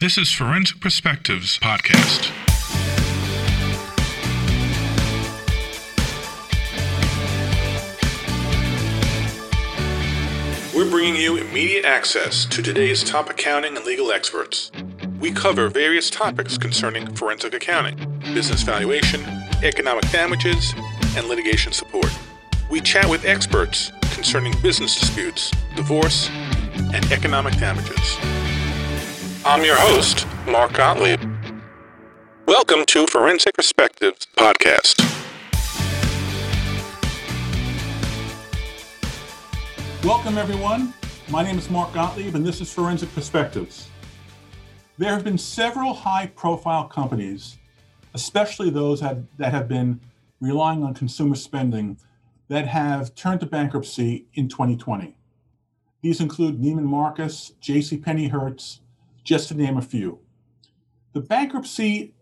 This is Forensic Perspectives Podcast. We're bringing you immediate access to today's top accounting and legal experts. We cover various topics concerning forensic accounting, business valuation, economic damages, and litigation support. We chat with experts concerning business disputes, divorce, and economic damages. I'm your host, Mark Gottlieb. Welcome to Forensic Perspectives Podcast. Welcome, everyone. My name is Mark Gottlieb, and this is Forensic Perspectives. There have been several high profile companies, especially those that have been relying on consumer spending, that have turned to bankruptcy in 2020. These include Neiman Marcus, JCPenney Hertz, just to name a few. The bankruptcy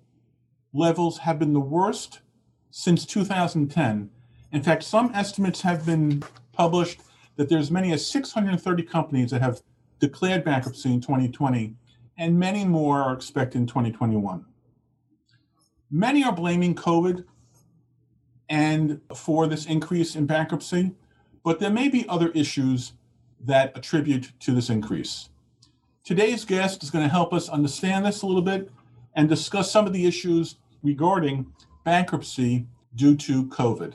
levels have been the worst since 2010. In fact, some estimates have been published that there's many as 630 companies that have declared bankruptcy in 2020, and many more are expected in 2021. Many are blaming COVID and for this increase in bankruptcy, but there may be other issues that attribute to this increase. Today's guest is going to help us understand this a little bit and discuss some of the issues regarding bankruptcy due to COVID.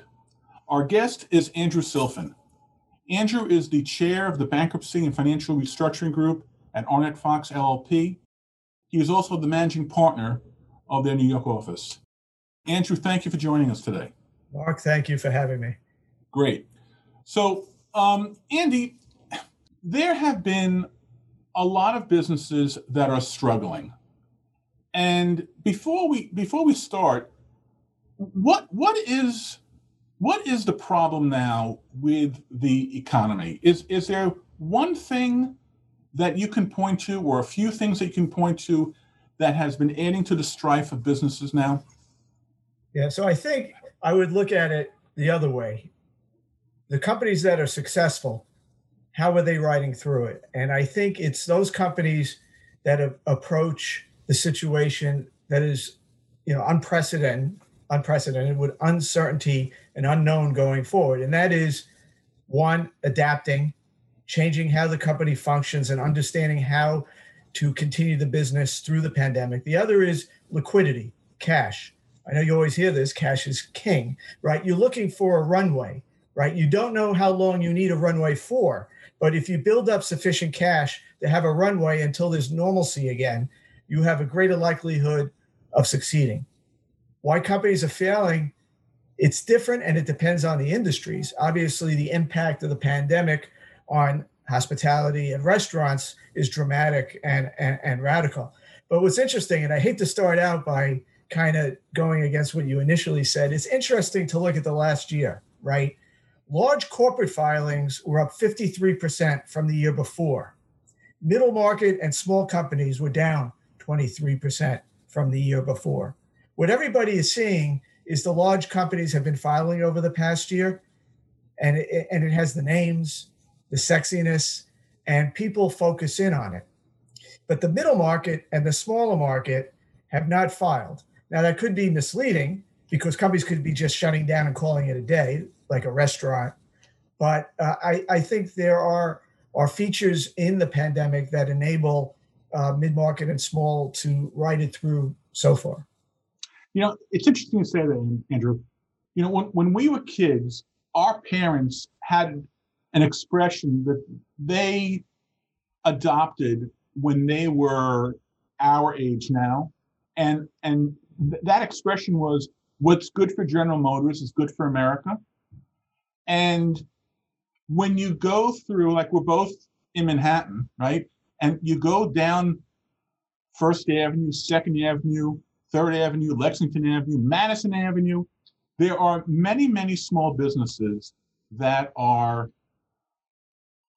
Our guest is Andrew Silfen. Andrew is the chair of the Bankruptcy and Financial Restructuring Group at Arent Fox LLP. He is also the managing partner of their New York office. Andrew, thank you for joining us today. Mark, thank you for having me. Great. So, um, Andy, there have been a lot of businesses that are struggling. And before we before we start, what what is what is the problem now with the economy? Is is there one thing that you can point to, or a few things that you can point to, that has been adding to the strife of businesses now? Yeah, so I think I would look at it the other way. The companies that are successful, how are they riding through it? And I think it's those companies that approach the situation that is, you know, unprecedented unprecedented with uncertainty and unknown going forward. And that is one, adapting, changing how the company functions and understanding how to continue the business through the pandemic. The other is liquidity, cash. I know you always hear this cash is king, right? You're looking for a runway, right? You don't know how long you need a runway for, but if you build up sufficient cash to have a runway until there's normalcy again, you have a greater likelihood of succeeding. Why companies are failing it's different and it depends on the industries. Obviously the impact of the pandemic on hospitality and restaurants is dramatic and, and, and radical. But what's interesting and i hate to start out by kind of going against what you initially said it's interesting to look at the last year right large corporate filings were up 53% from the year before middle market and small companies were down 23% from the year before what everybody is seeing is the large companies have been filing over the past year, and it, and it has the names, the sexiness, and people focus in on it. But the middle market and the smaller market have not filed. Now that could be misleading because companies could be just shutting down and calling it a day, like a restaurant. But uh, I, I think there are are features in the pandemic that enable uh, mid market and small to ride it through so far. You know, it's interesting to say that, Andrew. You know, when, when we were kids, our parents had an expression that they adopted when they were our age now. And, and th- that expression was what's good for General Motors is good for America. And when you go through, like we're both in Manhattan, right? And you go down First Avenue, Second Avenue, Third Avenue, Lexington Avenue, Madison Avenue. There are many, many small businesses that are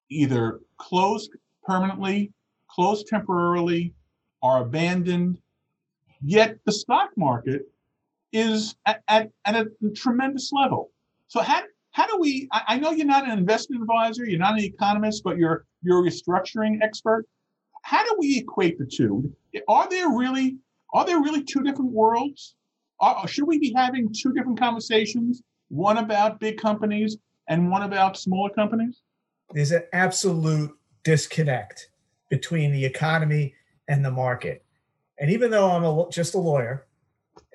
either closed permanently, closed temporarily, are abandoned. Yet the stock market is at, at, at a tremendous level. So how, how do we, I, I know you're not an investment advisor, you're not an economist, but you're, you're a restructuring expert. how do we equate the two? Are there really are there really two different worlds? Are, should we be having two different conversations? One about big companies and one about smaller companies? There's an absolute disconnect between the economy and the market. And even though I'm a, just a lawyer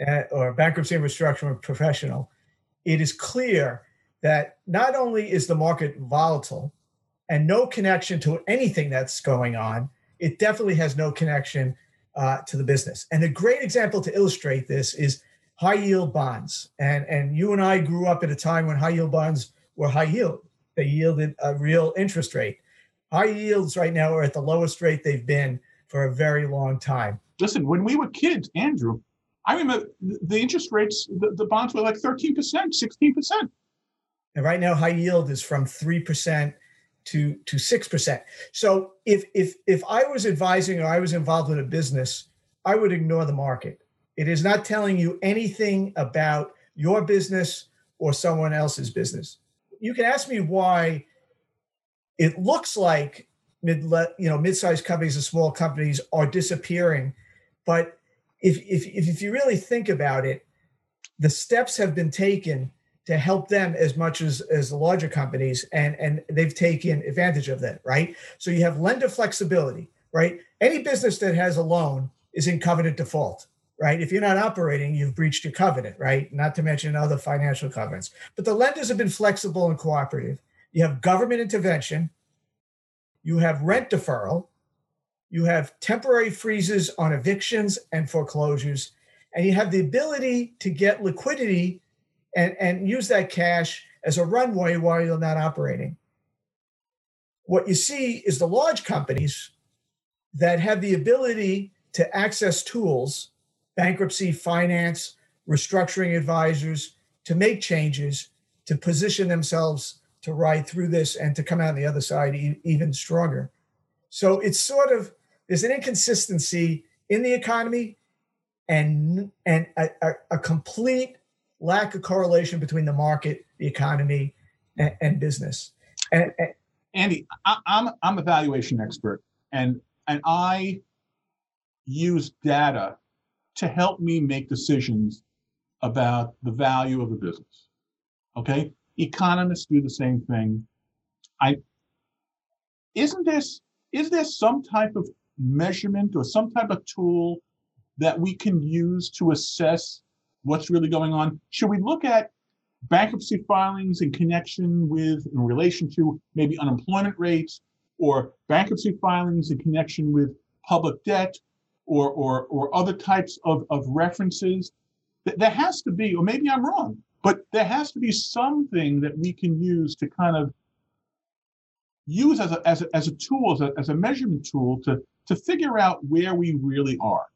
uh, or a bankruptcy and restructuring professional, it is clear that not only is the market volatile and no connection to anything that's going on, it definitely has no connection uh, to the business. And a great example to illustrate this is high yield bonds. And, and you and I grew up at a time when high yield bonds were high yield, they yielded a real interest rate. High yields right now are at the lowest rate they've been for a very long time. Listen, when we were kids, Andrew, I remember the interest rates, the, the bonds were like 13%, 16%. And right now, high yield is from 3% to, to 6%. So if, if, if I was advising or I was involved in a business, I would ignore the market. It is not telling you anything about your business or someone else's business. You can ask me why it looks like mid you know mid-sized companies and small companies are disappearing but if, if if you really think about it the steps have been taken to help them as much as as the larger companies and and they've taken advantage of that right? So you have lender flexibility right? Any business that has a loan is in covenant default right? If you're not operating you've breached your covenant right? Not to mention other financial covenants. But the lenders have been flexible and cooperative. You have government intervention. You have rent deferral, you have temporary freezes on evictions and foreclosures, and you have the ability to get liquidity and, and use that cash as a runway while you're not operating. What you see is the large companies that have the ability to access tools, bankruptcy, finance, restructuring advisors, to make changes, to position themselves to ride through this and to come out on the other side e- even stronger. So it's sort of there's an inconsistency in the economy and and a, a, a complete lack of correlation between the market, the economy, and, and business. And, and, Andy, I, I'm I'm a valuation expert, and and I use data to help me make decisions about the value of a business. Okay, Economists do the same thing. I isn't this is there some type of measurement or some type of tool that we can use to assess what's really going on? Should we look at bankruptcy filings in connection with, in relation to maybe unemployment rates, or bankruptcy filings in connection with public debt, or or or other types of, of references? There has to be, or maybe I'm wrong, but there has to be something that we can use to kind of use as a, as a, as a tool, as a, as a measurement tool to, to figure out where we really are.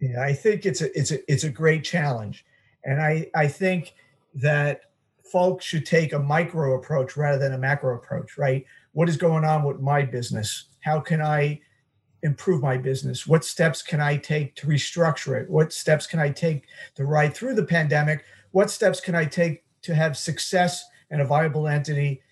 Yeah, I think it's a, it's a, it's a great challenge. And I, I think that folks should take a micro approach rather than a macro approach, right? What is going on with my business? How can I improve my business? What steps can I take to restructure it? What steps can I take to ride through the pandemic what steps can I take to have success and a viable entity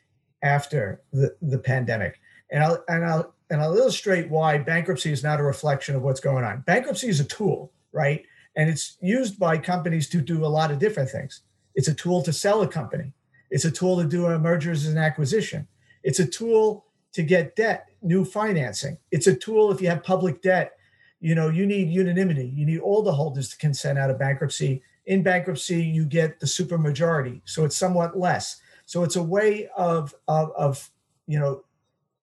after the, the pandemic? And I'll and I'll and I'll illustrate why bankruptcy is not a reflection of what's going on. Bankruptcy is a tool, right? And it's used by companies to do a lot of different things. It's a tool to sell a company. It's a tool to do a mergers and acquisition. It's a tool to get debt, new financing. It's a tool if you have public debt, you know, you need unanimity. You need all the holders to consent out of bankruptcy in bankruptcy, you get the supermajority, so it's somewhat less. So it's a way of, of, of you know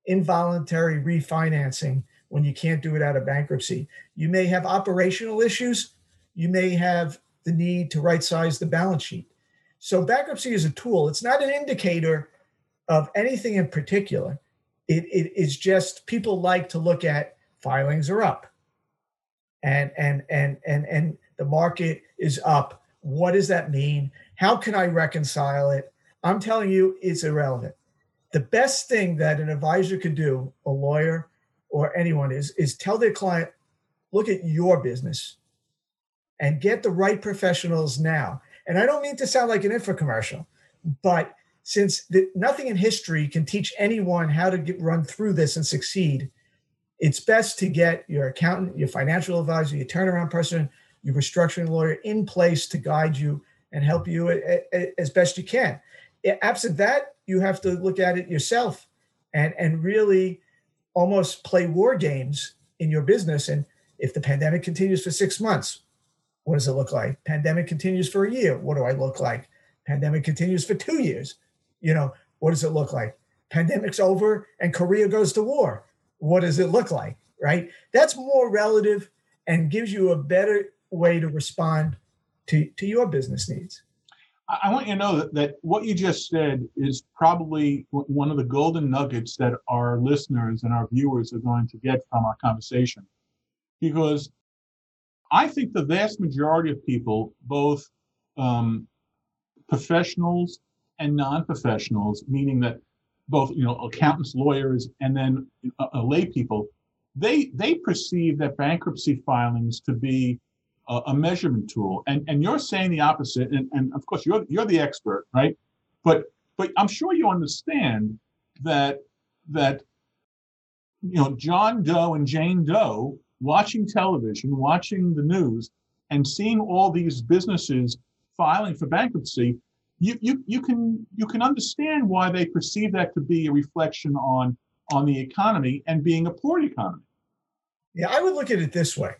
involuntary refinancing when you can't do it out of bankruptcy. You may have operational issues. You may have the need to right size the balance sheet. So bankruptcy is a tool. It's not an indicator of anything in particular. It, it is just people like to look at filings are up and and and and and the market is up. What does that mean? How can I reconcile it? I'm telling you, it's irrelevant. The best thing that an advisor could do, a lawyer or anyone, is, is tell their client, look at your business and get the right professionals now. And I don't mean to sound like an infomercial, but since the, nothing in history can teach anyone how to get, run through this and succeed, it's best to get your accountant, your financial advisor, your turnaround person, your restructuring lawyer in place to guide you and help you as best you can. Absent that, you have to look at it yourself and, and really almost play war games in your business. And if the pandemic continues for six months, what does it look like? Pandemic continues for a year. What do I look like? Pandemic continues for two years. You know, what does it look like? Pandemic's over and Korea goes to war. What does it look like? Right? That's more relative and gives you a better way to respond to, to your business needs. I want you to know that, that what you just said is probably one of the golden nuggets that our listeners and our viewers are going to get from our conversation. Because I think the vast majority of people, both um, professionals and non-professionals, meaning that both you know accountants, lawyers, and then uh, uh, lay people, they they perceive that bankruptcy filings to be a, a measurement tool, and and you're saying the opposite, and, and of course you're you're the expert, right? But but I'm sure you understand that that you know John Doe and Jane Doe watching television, watching the news, and seeing all these businesses filing for bankruptcy, you, you, you can you can understand why they perceive that to be a reflection on on the economy and being a poor economy. Yeah, I would look at it this way,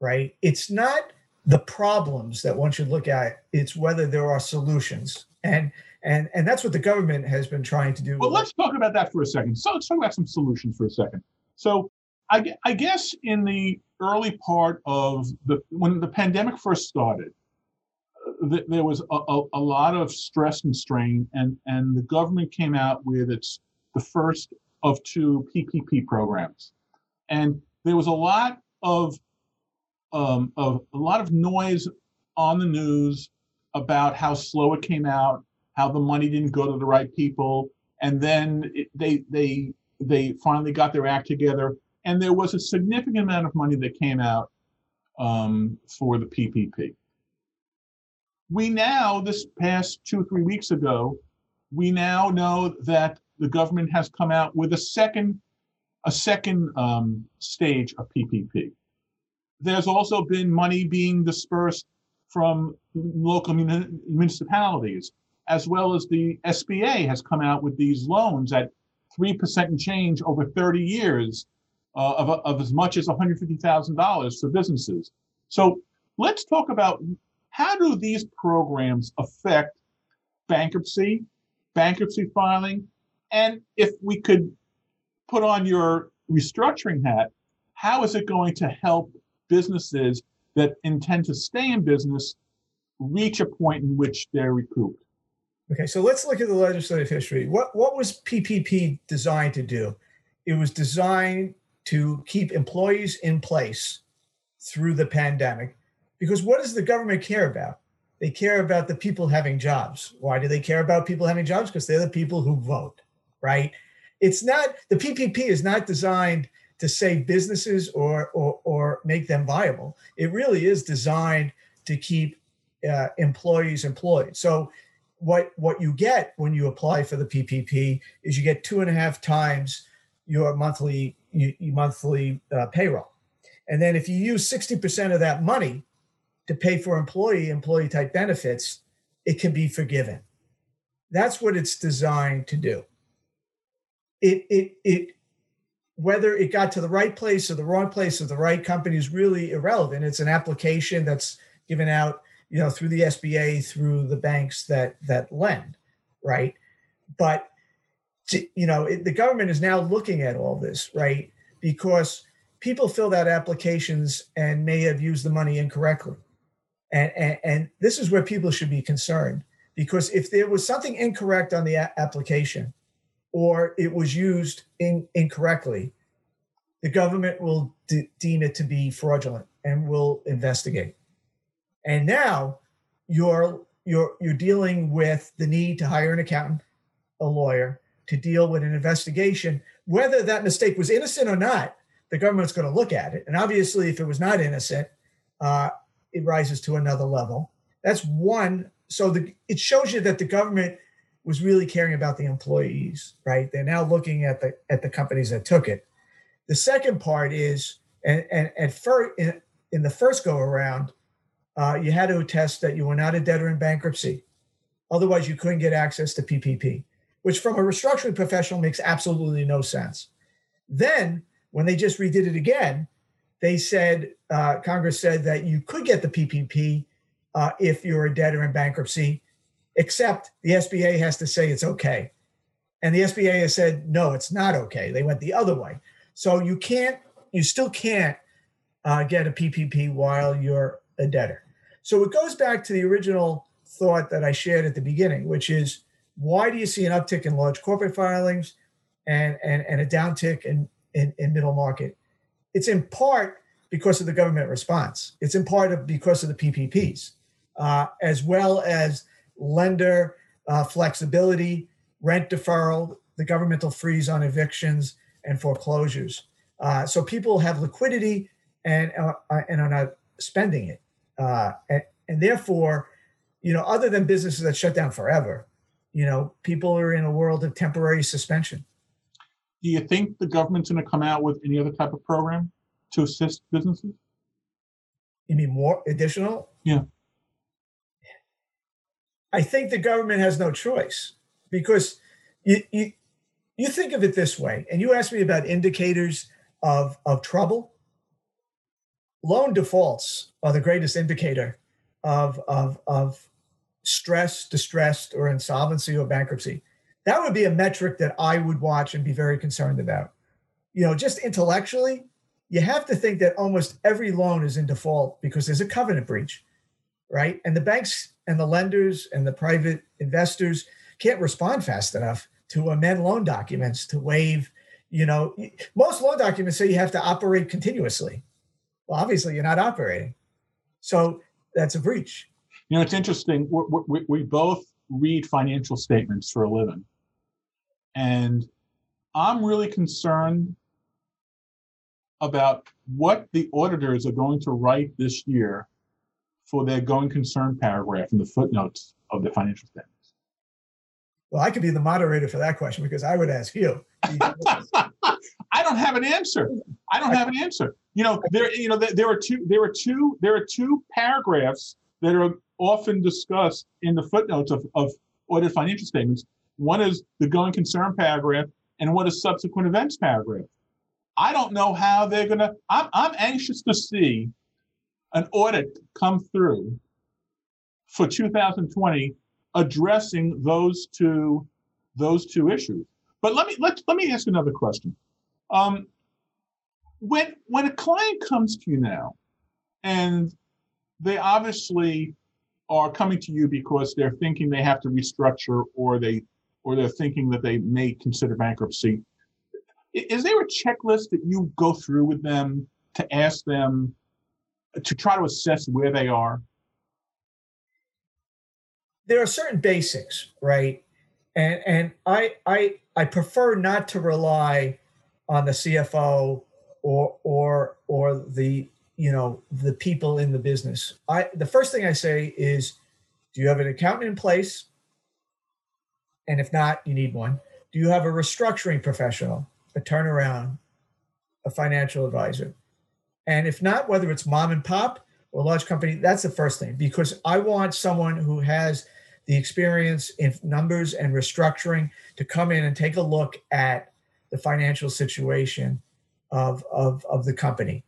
right? It's not the problems that one should look at; it's whether there are solutions, and and and that's what the government has been trying to do. Well, let's talk about that for a second. So let's talk about some solutions for a second. So I, I guess in the early part of the when the pandemic first started, uh, there was a, a, a, lot of stress and strain, and and the government came out with its the first of two PPP programs, and there was a lot of um, of a lot of noise on the news about how slow it came out, how the money didn't go to the right people, and then it, they they they finally got their act together and there was a significant amount of money that came out um, for the PPP. We now, this past two, or three weeks ago, we now know that the government has come out with a second, a second um, stage of PPP. There's also been money being dispersed from local municipalities, as well as the SBA has come out with these loans at 3% and change over 30 years uh, of, of as much as $150,000 for businesses. So let's talk about how do these programs affect bankruptcy, bankruptcy filing, and if we could put on your restructuring hat, how is it going to help businesses that intend to stay in business reach a point in which they're recouped? Okay, so let's look at the legislative history. What what was PPP designed to do? It was designed to keep employees in place through the pandemic. Because what does the government care about? They care about the people having jobs. Why do they care about people having jobs? Because they're the people who vote, right? It's not the PPP is not designed to save businesses or or, or make them viable. It really is designed to keep uh, employees employed. So what what you get when you apply for the PPP is you get two and a half times your monthly you, you monthly uh, payroll. And then if you use 60% of that money to pay for employee employee type benefits, it can be forgiven. That's what it's designed to do. It it it whether it got to the right place or the wrong place or the right company is really irrelevant. It's an application that's given out, you know, through the SBA, through the banks that that lend, right? But to, you know, it, the government is now looking at all this, right? Because people filled out applications and may have used the money incorrectly. And, and, and this is where people should be concerned because if there was something incorrect on the a- application or it was used in, incorrectly, the government will de- deem it to be fraudulent and will investigate. And now you're you're you're dealing with the need to hire an accountant, a lawyer, to deal with an investigation, whether that mistake was innocent or not. The government's going to look at it, and obviously, if it was not innocent, uh, it rises to another level. That's one. So the, it shows you that the government was really caring about the employees, right? They're now looking at the at the companies that took it. The second part is, and, and at first, in, in the first go around, uh, you had to attest that you were not a debtor in bankruptcy. Otherwise, you couldn't get access to PPP, which from a restructuring professional makes absolutely no sense. Then, when they just redid it again, they said, uh, Congress said that you could get the PPP uh, if you're a debtor in bankruptcy, except the SBA has to say it's okay. And the SBA has said, no, it's not okay. They went the other way. So you can't, you still can't uh, get a PPP while you're a debtor. So it goes back to the original thought that I shared at the beginning, which is why do you see an uptick in large corporate filings and, and, and a downtick in, in, in middle market? It's in part because of the government response. It's in part of because of the PPPs, uh, as well as lender uh, flexibility, rent deferral, the governmental freeze on evictions and foreclosures. Uh, so people have liquidity and uh, uh, and are not spending it, uh, and, and therefore, you know, other than businesses that shut down forever, you know, people are in a world of temporary suspension. Do you think the government's going to come out with any other type of program to assist businesses? You mean more additional? Yeah. I think the government has no choice because you, you you think of it this way, and you asked me about indicators of of trouble. Loan defaults are the greatest indicator of of of stress, distressed, or insolvency or bankruptcy. That would be a metric that I would watch and be very concerned about. You know, just intellectually, you have to think that almost every loan is in default because there's a covenant breach, right? And the banks and the lenders and the private investors can't respond fast enough to amend loan documents to waive you know most loan documents say you have to operate continuously. Well obviously you're not operating. So that's a breach. You know it's interesting. We, we, we both read financial statements for a living. And i'm really concerned about what the auditors are going to write this year for their going concern paragraph in the footnotes of the financial statements well, I could be the moderator for that question because I would ask you. I don't have an answer. I don't have an answer. You know, there, you know, there, are two, there are two, there are two paragraphs that are often discussed in the footnotes of, of audit financial statements. One is the going concern paragraph, and one is subsequent events paragraph. I don't know how they're gonna. I'm, I'm anxious to see an audit come through for 2020 addressing those two those two issues. But let me let let me ask another question. Um, when when a client comes to you now, and they obviously are coming to you because they're thinking they have to restructure, or they or they're thinking that they may consider bankruptcy. Is there a checklist that you go through with them to ask them to try to assess where they are? there are certain basics, right? And and I I I prefer not to rely on the CFO or or or the you know the people in the business. I the first thing I say is, do you have an accountant in place? And if not, you need one. Do you have a restructuring professional, a turnaround, a financial advisor? And if not, whether it's mom and pop or large company, that's the first thing because I want someone who has the experience in numbers and restructuring to come in and take a look at the financial situation of, of, of the company.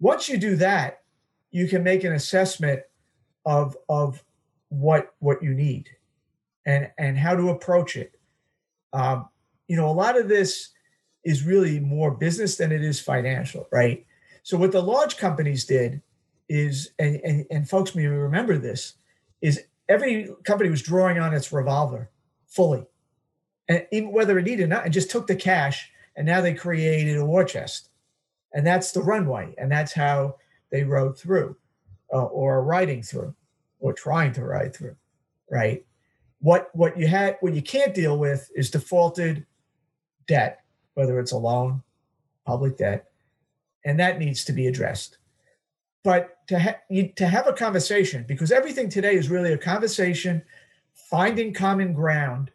Once you do that, you can make an assessment of, of what, what you need and, and how to approach it. Um, you know, a lot of this is really more business than it is financial, right? So what the large companies did is, and, and, and folks may remember this, is every company was drawing on its revolver fully, and even whether it needed or not, and just took the cash. And now they created a war chest, and that's the runway, and that's how they rode through, uh, or riding through, or trying to ride through, right? What what you had, what you can't deal with is defaulted debt, whether it's a loan, public debt, and that needs to be addressed but to ha- you, to have a conversation because everything today is really a conversation finding common ground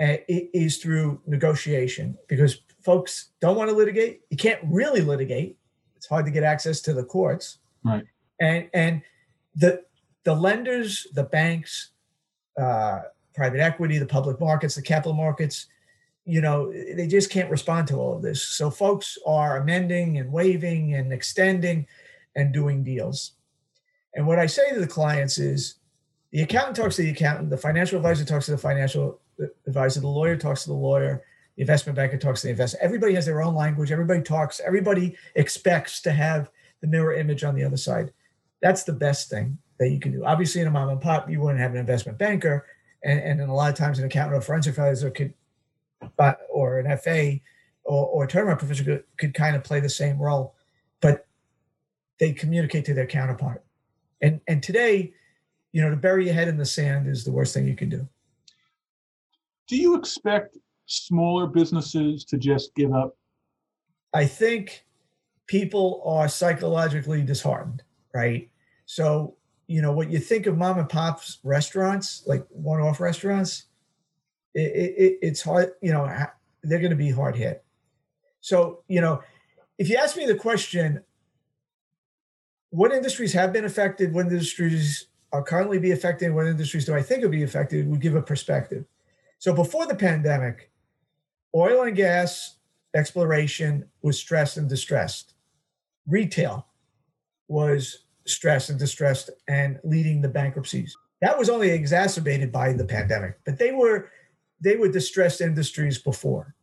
uh, is through negotiation because folks don't want to litigate. You can't really litigate. It's hard to get access to the courts. Right. And and the the lenders, the banks, uh, private equity, the public markets, the capital markets, you know, they just can't respond to all of this. So folks are amending and waiving and extending and doing deals. And what I say to the clients is the accountant talks to the accountant, the financial advisor talks to the financial advisor, the lawyer talks to the lawyer, the investment banker talks to the investor. Everybody has their own language. Everybody talks. Everybody expects to have the mirror image on the other side. That's the best thing that you can do. Obviously, in a mom and pop, you wouldn't have an investment banker, and, and a lot of times, an accountant or forensic advisor could, or an FA or, or a turnaround professional could, could kind of play the same role, but they communicate to their counterpart. And and today, you know, to bury your head in the sand is the worst thing you can do. Do you expect smaller businesses to just give up? I think people are psychologically disheartened, right? So, you know, what you think of mom and pop's restaurants, like one off restaurants, it, it, it's hard, you know, they're going to be hard hit. So, you know, if you ask me the question, what industries have been affected, what industries are currently be affected, what industries do I think will be affected, would give a perspective. So before the pandemic, oil and gas exploration was stressed and distressed. Retail was stressed and distressed and leading the bankruptcies. That was only exacerbated by the pandemic, but they were they were distressed industries before.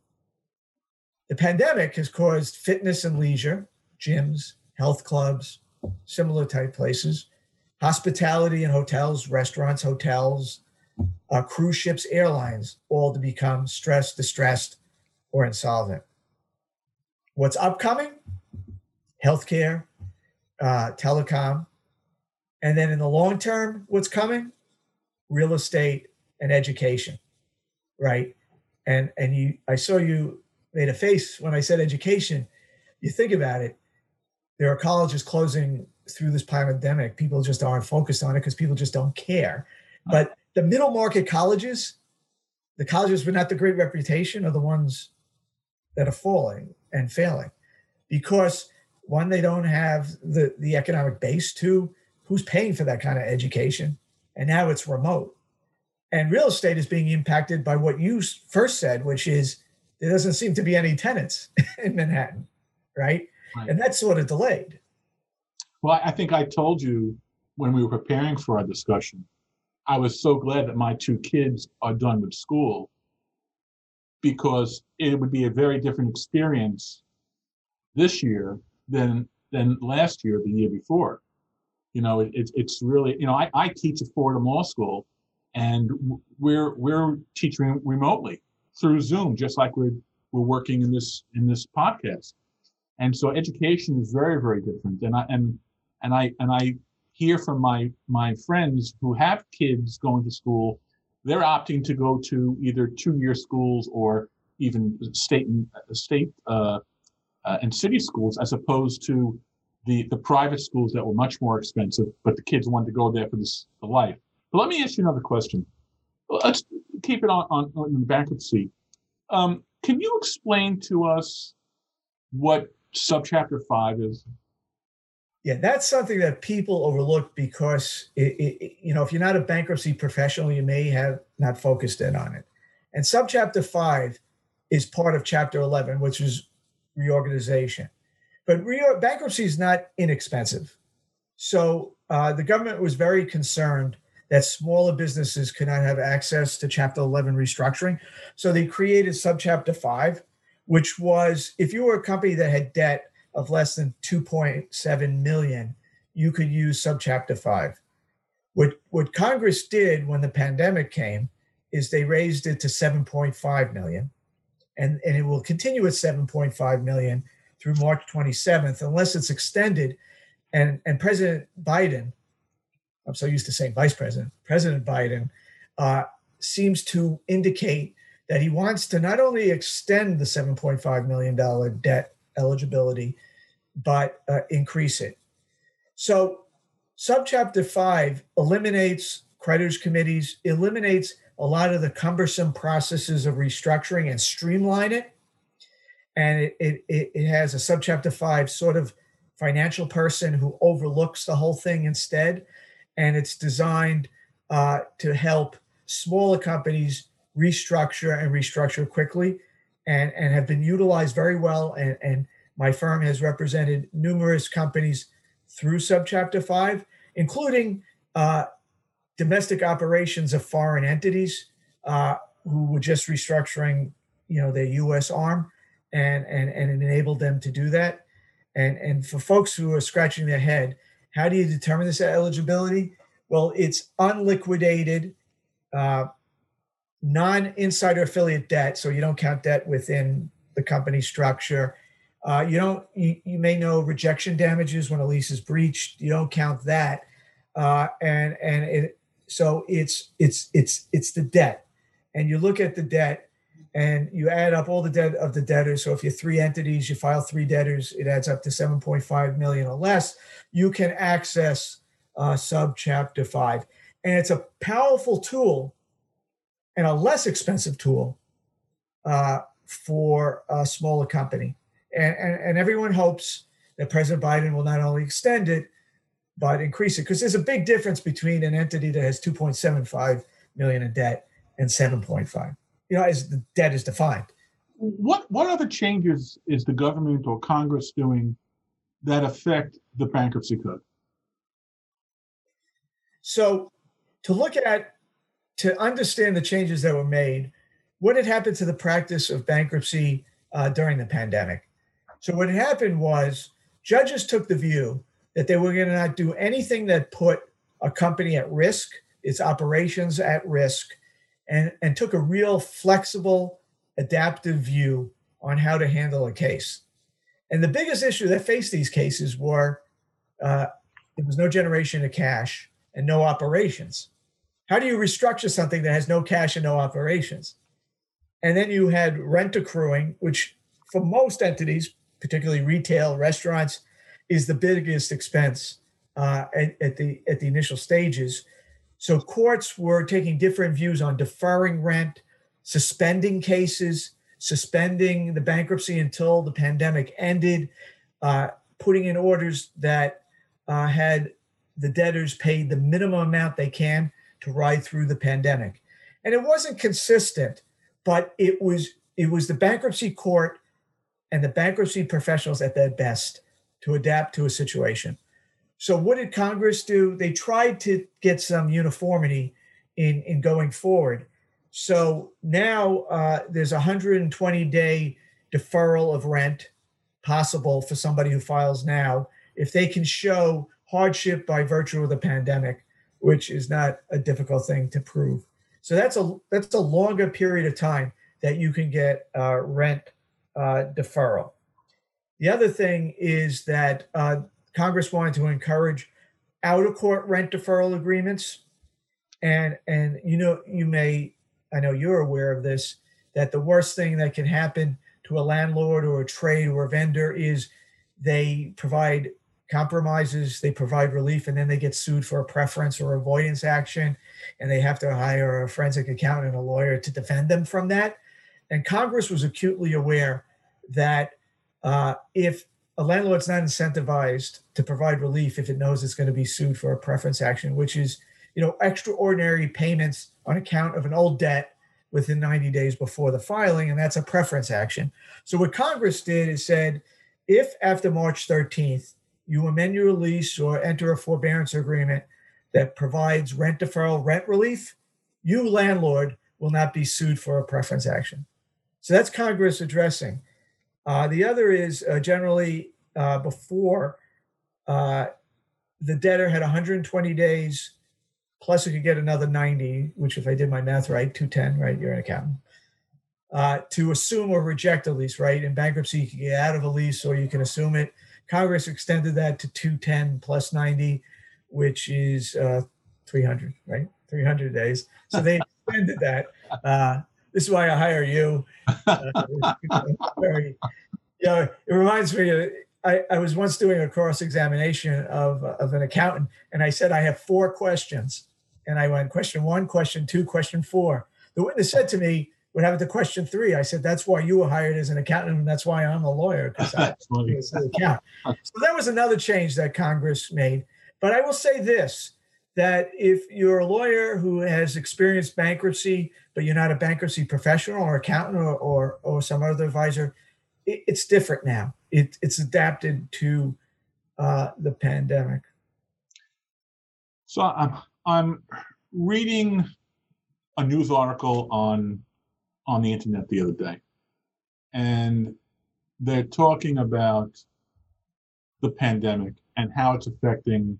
The pandemic has caused fitness and leisure, gyms, health clubs, similar type places, hospitality and hotels, restaurants, hotels, uh, cruise ships, airlines, all to become stressed, distressed, or insolvent. What's upcoming? Healthcare, uh, telecom. And then in the long term, what's coming? Real estate and education, right? And and you, I saw you made a face when I said education. You think about it. There are colleges closing through this pandemic. People just aren't focused on it because people just don't care. Uh-huh. But the middle market colleges, the colleges with not the great reputation are the ones that are falling and failing because one they don't have the the economic base two who's paying for that kind of education and now it's remote and real estate is being impacted by what you first said which is there doesn't seem to be any tenants in manhattan right, right. and that's sort of delayed well i think i told you when we were preparing for our discussion i was so glad that my two kids are done with school because it would be a very different experience this year than than last year, the year before. You know, it, it's really you know I, I teach at Fordham Law School, and we're we're teaching remotely through Zoom, just like we're we're working in this in this podcast. And so education is very very different. And I and and I and I hear from my my friends who have kids going to school they're opting to go to either two-year schools or even state and state uh, uh, and city schools, as opposed to the the private schools that were much more expensive, but the kids wanted to go there for this the life. But let me ask you another question. Let's keep it on on, on bankruptcy. Um, can you explain to us what subchapter five is? Yeah, that's something that people overlook because it, it, you know if you're not a bankruptcy professional, you may have not focused in on it. And subchapter five is part of chapter 11, which is reorganization. But re- bankruptcy is not inexpensive. So uh, the government was very concerned that smaller businesses could not have access to chapter 11 restructuring. So they created subchapter five, which was if you were a company that had debt of less than 2.7 million, you could use subchapter 5. What what Congress did when the pandemic came is they raised it to 7.5 million and, and it will continue at 7.5 million through March 27th unless it's extended and and President Biden I'm so used to saying Vice President President Biden uh, seems to indicate that he wants to not only extend the 7.5 million dollar debt eligibility, but uh, increase it. So, subchapter five eliminates creditors committees, eliminates a lot of the cumbersome processes of restructuring and streamline it. and it, it, it has a subchapter five sort of financial person who overlooks the whole thing instead. And it's designed uh, to help smaller companies restructure and restructure quickly and, and have been utilized very well. And, and my firm has represented numerous companies through Subchapter 5, including uh, domestic operations of foreign entities uh, who were just restructuring, you know, their U.S. arm, and and and enabled them to do that. And and for folks who are scratching their head, how do you determine this eligibility? Well, it's unliquidated, uh, non-insider affiliate debt, so you don't count debt within the company structure. Uh, you don't. You, you may know rejection damages when a lease is breached. You don't count that, uh, and and it, so it's it's it's it's the debt, and you look at the debt, and you add up all the debt of the debtors. So if you're three entities, you file three debtors, it adds up to 7.5 million or less. You can access uh, sub chapter five, and it's a powerful tool, and a less expensive tool uh, for a smaller company. And, and, and everyone hopes that President Biden will not only extend it, but increase it because there's a big difference between an entity that has 2.75 million in debt and 7.5 you know as the debt is defined. What what other changes is the government or congress doing that affect the bankruptcy code? So to look at to understand the changes that were made what had happened to the practice of bankruptcy uh, during the pandemic? So what had happened was judges took the view that they were going to not do anything that put a company at risk, its operations at risk, and, and took a real flexible, adaptive view on how to handle a case. And the biggest issue that faced these cases were uh, there was no generation of cash and no operations. How do you restructure something that has no cash and no operations? And then you had rent accruing, which for most entities, particularly retail, restaurants, is the biggest expense uh, at, at, the at the initial stages. So courts were taking different views on deferring rent, suspending cases, suspending the bankruptcy until the pandemic ended, uh, putting in orders that uh, had the debtors paid the minimum amount they can to ride through the pandemic. And it wasn't consistent, but it was it was the bankruptcy court and the bankruptcy professionals at their best to adapt to a situation. So, what did Congress do? They tried to get some uniformity in, in going forward. So now uh, there's a 120 day deferral of rent possible for somebody who files now if they can show hardship by virtue of the pandemic, which is not a difficult thing to prove. So that's a that's a longer period of time that you can get uh, rent uh, deferral. The other thing is that uh, Congress wanted to encourage out of court rent deferral agreements. And, and you know, you may, I know you're aware of this, that the worst thing that can happen to a landlord or a trade or a vendor is they provide compromises, they provide relief, and then they get sued for a preference or avoidance action, and they have to hire a forensic accountant and a lawyer to defend them from that. And Congress was acutely aware that uh, if a landlord's not incentivized to provide relief if it knows it's going to be sued for a preference action, which is you know extraordinary payments on account of an old debt within 90 days before the filing, and that's a preference action. So what Congress did is said, if after March 13th you amend your lease or enter a forbearance agreement that provides rent deferral, rent relief, you landlord will not be sued for a preference action. So that's Congress addressing. Uh, the other is uh, generally uh, before uh, the debtor had 120 days, plus you could get another 90, which if I did my math right, 210, right? You're an accountant. Uh, to assume or reject a lease, right? In bankruptcy, you can get out of a lease or you can assume it. Congress extended that to 210 plus 90, which is 300, right? 300 days. So they extended that. This is why I hire you. Uh, very, you know, it reminds me. Of, I, I was once doing a cross examination of of an accountant, and I said I have four questions, and I went question one, question two, question four. The witness said to me, what happened to question three? I said, that's why you were hired as an accountant, and that's why I'm a lawyer, because I an. So that was another change that Congress made. But I will say this that if you're a lawyer who has experienced bankruptcy, but you're not a bankruptcy professional or accountant or, or, or some other advisor, it, it's different now. It, it's adapted to uh, the pandemic. So I'm, I'm reading a news article on on the internet the other day, and they're talking about the pandemic and how it's affecting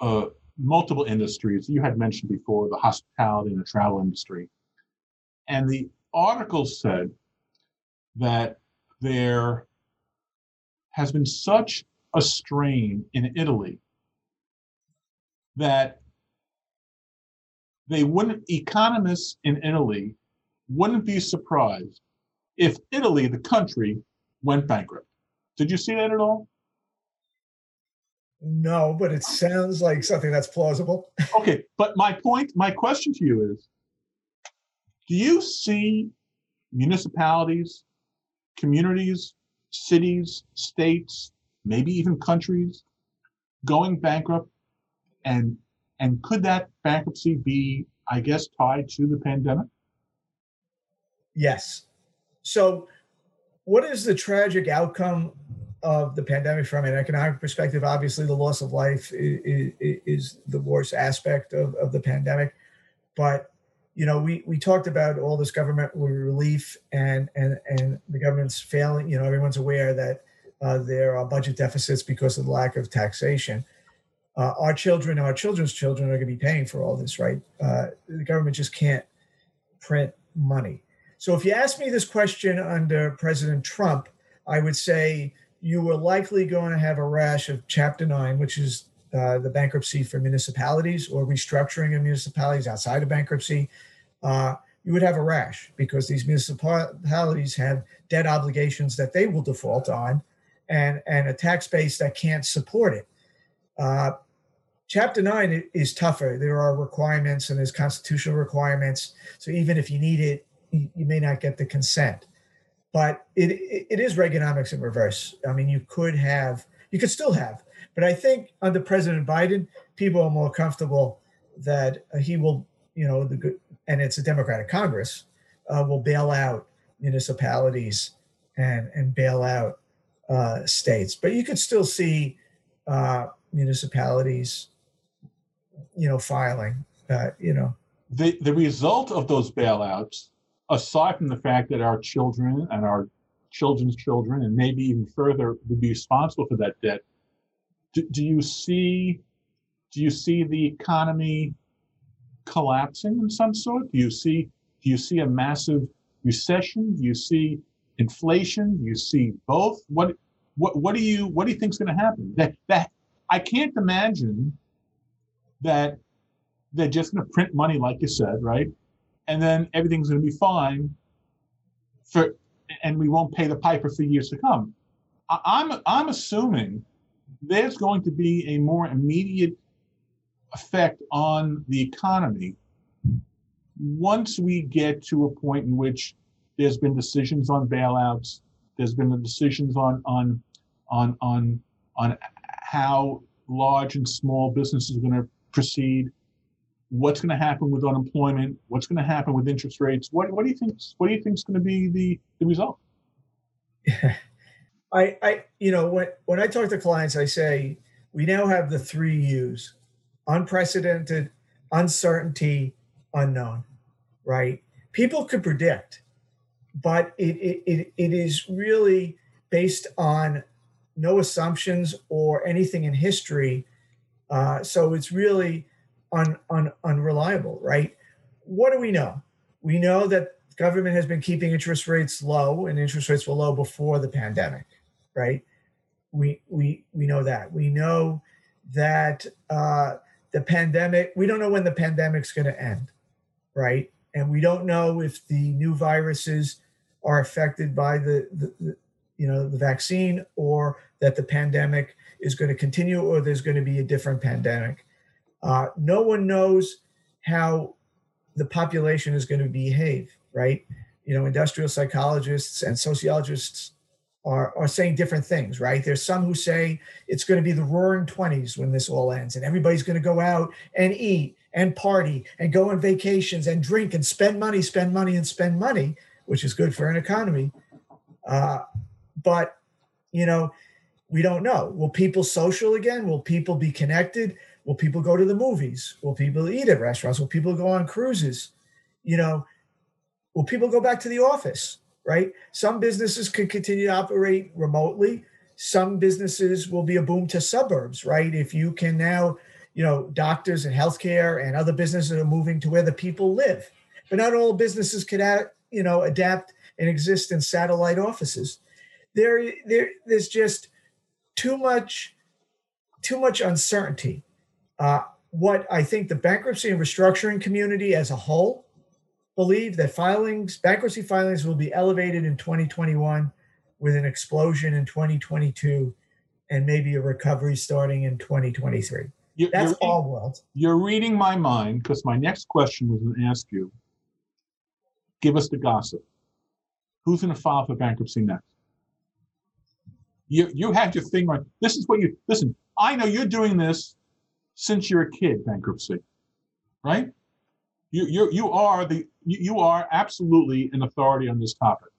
uh, multiple industries. You had mentioned before the hospitality and the travel industry, and the article said that there has been such a strain in Italy that they wouldn't economists in Italy wouldn't be surprised if Italy, the country, went bankrupt. Did you see that at all? No, but it sounds like something that's plausible. okay, but my point, my question to you is do you see municipalities, communities, cities, states, maybe even countries going bankrupt and and could that bankruptcy be, I guess, tied to the pandemic? Yes. So, what is the tragic outcome of the pandemic from an economic perspective? Obviously, the loss of life is, is the worst aspect of, of the pandemic. But you know, we we talked about all this government relief and and and the government's failing. You know, everyone's aware that uh, there are budget deficits because of the lack of taxation uh, our children, our children's children are going to be paying for all this, right? Uh, the government just can't print money. So if you ask me this question under President Trump, I would say you were likely going to have a rash of Chapter 9, which is uh, the bankruptcy for municipalities or restructuring of municipalities outside of bankruptcy. Uh, you would have a rash because these municipalities have debt obligations that they will default on and, and a tax base that can't support it. Uh, Chapter 9 is tougher. There are requirements and there's constitutional requirements. So even if you need it, you, may not get the consent. But it, it is Reaganomics in reverse. I mean, you could have, you could still have. But I think under President Biden, people are more comfortable that he will, you know, the and it's a Democratic Congress, uh, will bail out municipalities and and bail out uh, states. But you could still see uh, municipalities you know, filing. Uh, you know, the the result of those bailouts, aside from the fact that our children and our children's children, and maybe even further, would be responsible for that debt. Do, do you see? Do you see the economy collapsing in some sort? Do you see? Do you see a massive recession? Do you see inflation? Do you see both? What what what do you what do you think is going to happen? That that I can't imagine that they're just going to print money, like you said, right? And then everything's going to be fine for, and we won't pay the piper for years to come. I'm I'm assuming there's going to be a more immediate effect on the economy once we get to a point in which there's been decisions on bailouts, there's been the decisions on on on on on how large and small businesses are going to proceed? What's going to happen with unemployment? What's going to happen with interest rates? What, what do you think? What do you think is going to be the, the result? I, I, you know, when when I talk to clients, I say we now have the three U's: unprecedented, uncertainty, unknown. Right? People could predict, but it it, it, it is really based on no assumptions or anything in history uh, so it's really un, un, unreliable, right? What do we know? We know that government has been keeping interest rates low, and interest rates were low before the pandemic, right? We we we know that. We know that uh, the pandemic. We don't know when the pandemic's going to end, right? And we don't know if the new viruses are affected by the, the, the you know the vaccine or that the pandemic is going to continue or there's going to be a different pandemic. Uh, no one knows how the population is going to behave, right? You know, industrial psychologists and sociologists are, are saying different things, right? There's some who say it's going to be the roaring 20s when this all ends and everybody's going to go out and eat and party and go on vacations and drink and spend money, spend money, and spend money, which is good for an economy. Uh, but, you know, we don't know. Will people social again? Will people be connected? Will people go to the movies? Will people eat at restaurants? Will people go on cruises? You know, will people go back to the office? Right? Some businesses could continue to operate remotely. Some businesses will be a boom to suburbs, right? If you can now, you know, doctors and healthcare and other businesses are moving to where the people live. But not all businesses could, you know, adapt and exist in satellite offices. There, there, there's just too much, too much uncertainty uh, what I think the bankruptcy and restructuring community as a whole believe that filings, bankruptcy filings will be elevated in 2021 with an explosion in 2022 and maybe a recovery starting in 2023. You, That's reading, all world. You're reading my mind because my next question was going to ask you give us the gossip. Who's going to file for bankruptcy next? You, you had your thing right. This is what you listen. I know you're doing this since you're a kid, bankruptcy, right? You you you are the you, you are absolutely an authority on this topic.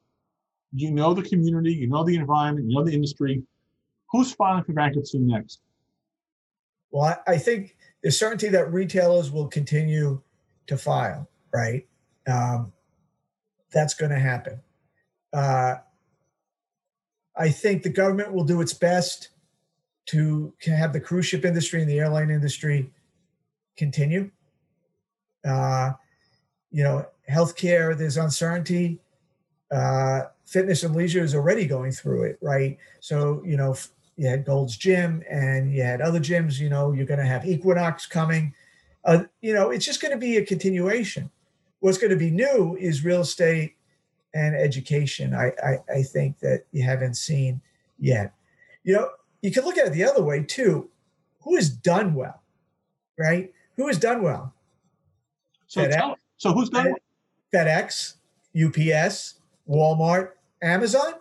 You know the community, you know the environment, you know the industry. Who's filing for bankruptcy next? Well, I, I think the certainty that retailers will continue to file, right? Um, that's going to happen. Uh, I think the government will do its best to have the cruise ship industry and the airline industry continue. Uh, you know, healthcare, there's uncertainty. Uh, fitness and leisure is already going through it, right? So, you know, you had Gold's Gym and you had other gyms, you know, you're going to have Equinox coming. Uh, you know, it's just going to be a continuation. What's going to be new is real estate and education. I, I, I think that you haven't seen yet. You know, you can look at it the other way too. Who has done well, right? Who has done well? So, FedEx, tell, so who's done well? FedEx, UPS, Walmart, Amazon.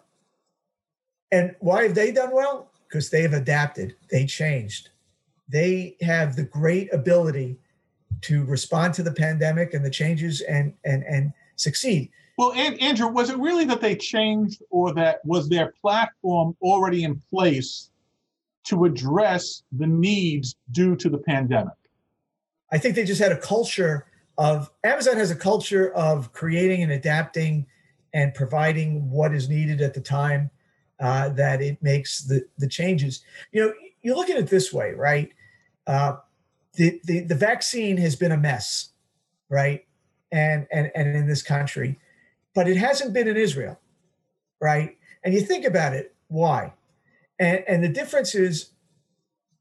And why have they done well? Because they've adapted, they changed. They have the great ability to respond to the pandemic and the changes and and and succeed. Well, and, Andrew, was it really that they changed, or that was their platform already in place to address the needs due to the pandemic? I think they just had a culture of Amazon has a culture of creating and adapting and providing what is needed at the time uh, that it makes the the changes. You know, you look at it this way, right? Uh, the, the the vaccine has been a mess, right? And and and in this country, but it hasn't been in Israel, right? And you think about it, why? And, and the difference is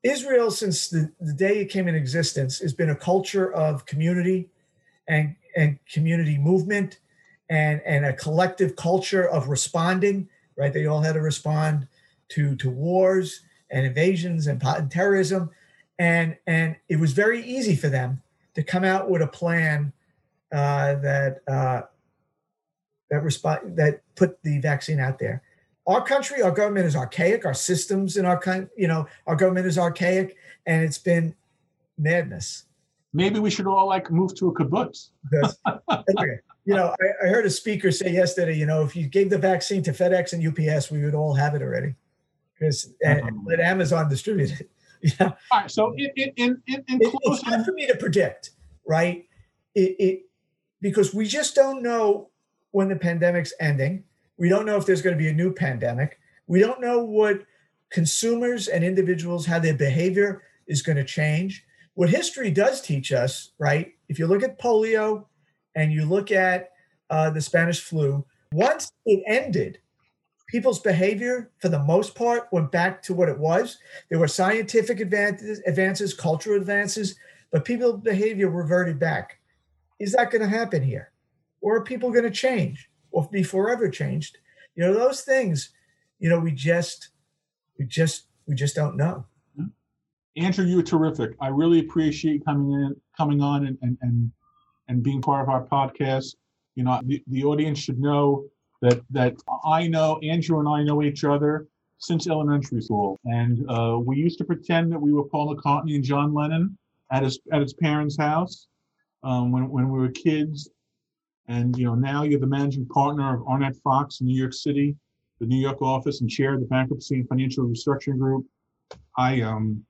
Israel, since the, the day it came in existence, has been a culture of community and, and community movement and, and a collective culture of responding, right? They all had to respond to, to wars and invasions and, and terrorism. And, and it was very easy for them to come out with a plan uh, that uh, that respond that put the vaccine out there our country, our government is archaic. Our systems in our country, you know, our government is archaic, and it's been madness. Maybe we should all like move to a kibbutz. okay. You know, I, I, heard a speaker say yesterday, you know, if you gave the vaccine to FedEx and UPS, we would all have it already, because um, let Amazon distribute it. Yeah. All right. So in in in, in it, it's hard for me to predict, right? It, it because we just don't know when the pandemic's ending we don't know if there's going to be a new pandemic. We don't know what consumers and individuals, how their behavior is going to change. What history does teach us, right? If you look at polio and you look at uh, the Spanish flu, once it ended, people's behavior, for the most part, went back to what it was. There were scientific advances, advances cultural advances, but people's behavior reverted back. Is that going to happen here? Or are people going to change? Or be forever changed. You know, those things, you know, we just, we just, we just don't know. Andrew, you were terrific. I really appreciate coming in, coming on and, and, and and being part of our podcast. You know, the, the audience should know that that I know Andrew and I know each other since elementary school, and uh, we used to pretend that we were Paul McCartney and John Lennon at his at his parents' house um, when when we were kids. And you know, now you're the managing partner of Arent Fox in New York City, the New York office, and chair of the Bankruptcy and Financial Restructuring Group. I um,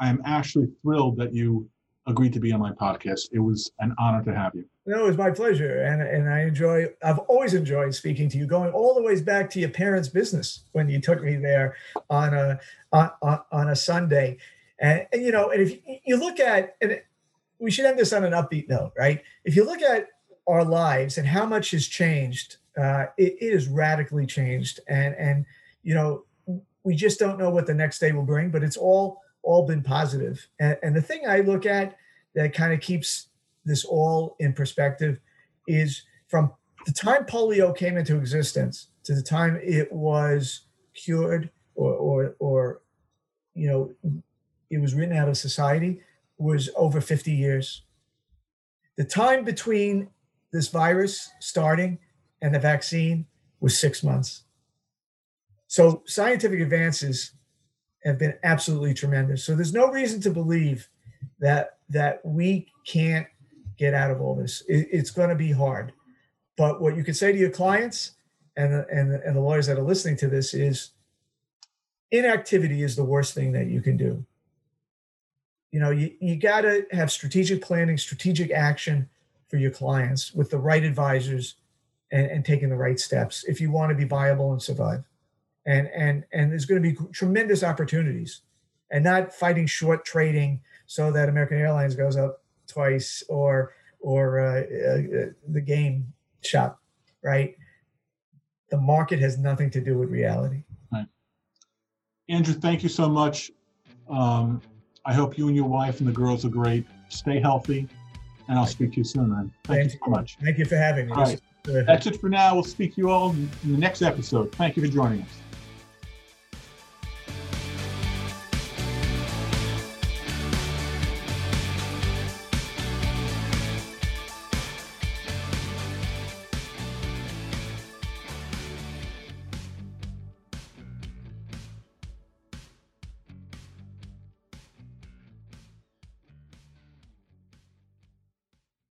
I am actually thrilled that you agreed to be on my podcast. It was an honor to have you. No, it was my pleasure, and and I enjoy. I've always enjoyed speaking to you, going all the ways back to your parents' business when you took me there on a on, on a Sunday, and, and you know, and if you look at, and we should end this on an upbeat note, right? If you look at our lives and how much has changed. Uh, it, it is radically changed, and and you know we just don't know what the next day will bring, but it's all all been positive. And, and the thing I look at that kind of keeps this all in perspective is from the time polio came into existence to the time it was cured or or, or you know it was written out of society was over 50 years. The time between this virus starting and the vaccine was six months. So scientific advances have been absolutely tremendous. So there's no reason to believe that that we can't get out of all this. It, it's going to be hard. But what you can say to your clients and and and the lawyers that are listening to this is inactivity is the worst thing that you can do. You know, you, you got to have strategic planning, strategic action, for your clients with the right advisors and, and taking the right steps if you want to be viable and survive. And and and there's going to be tremendous opportunities, and not fighting short trading so that American Airlines goes up twice or or uh, uh, the game shop, right? The market has nothing to do with reality. Right. Andrew, thank you so much. Um, I hope you and your wife and the girls are great. Stay healthy and I'll speak to you soon, man. Thank, Thank you so much. Thank you for having me. All right. That's it for now. We'll speak to you all in the next episode. Thank you for joining us.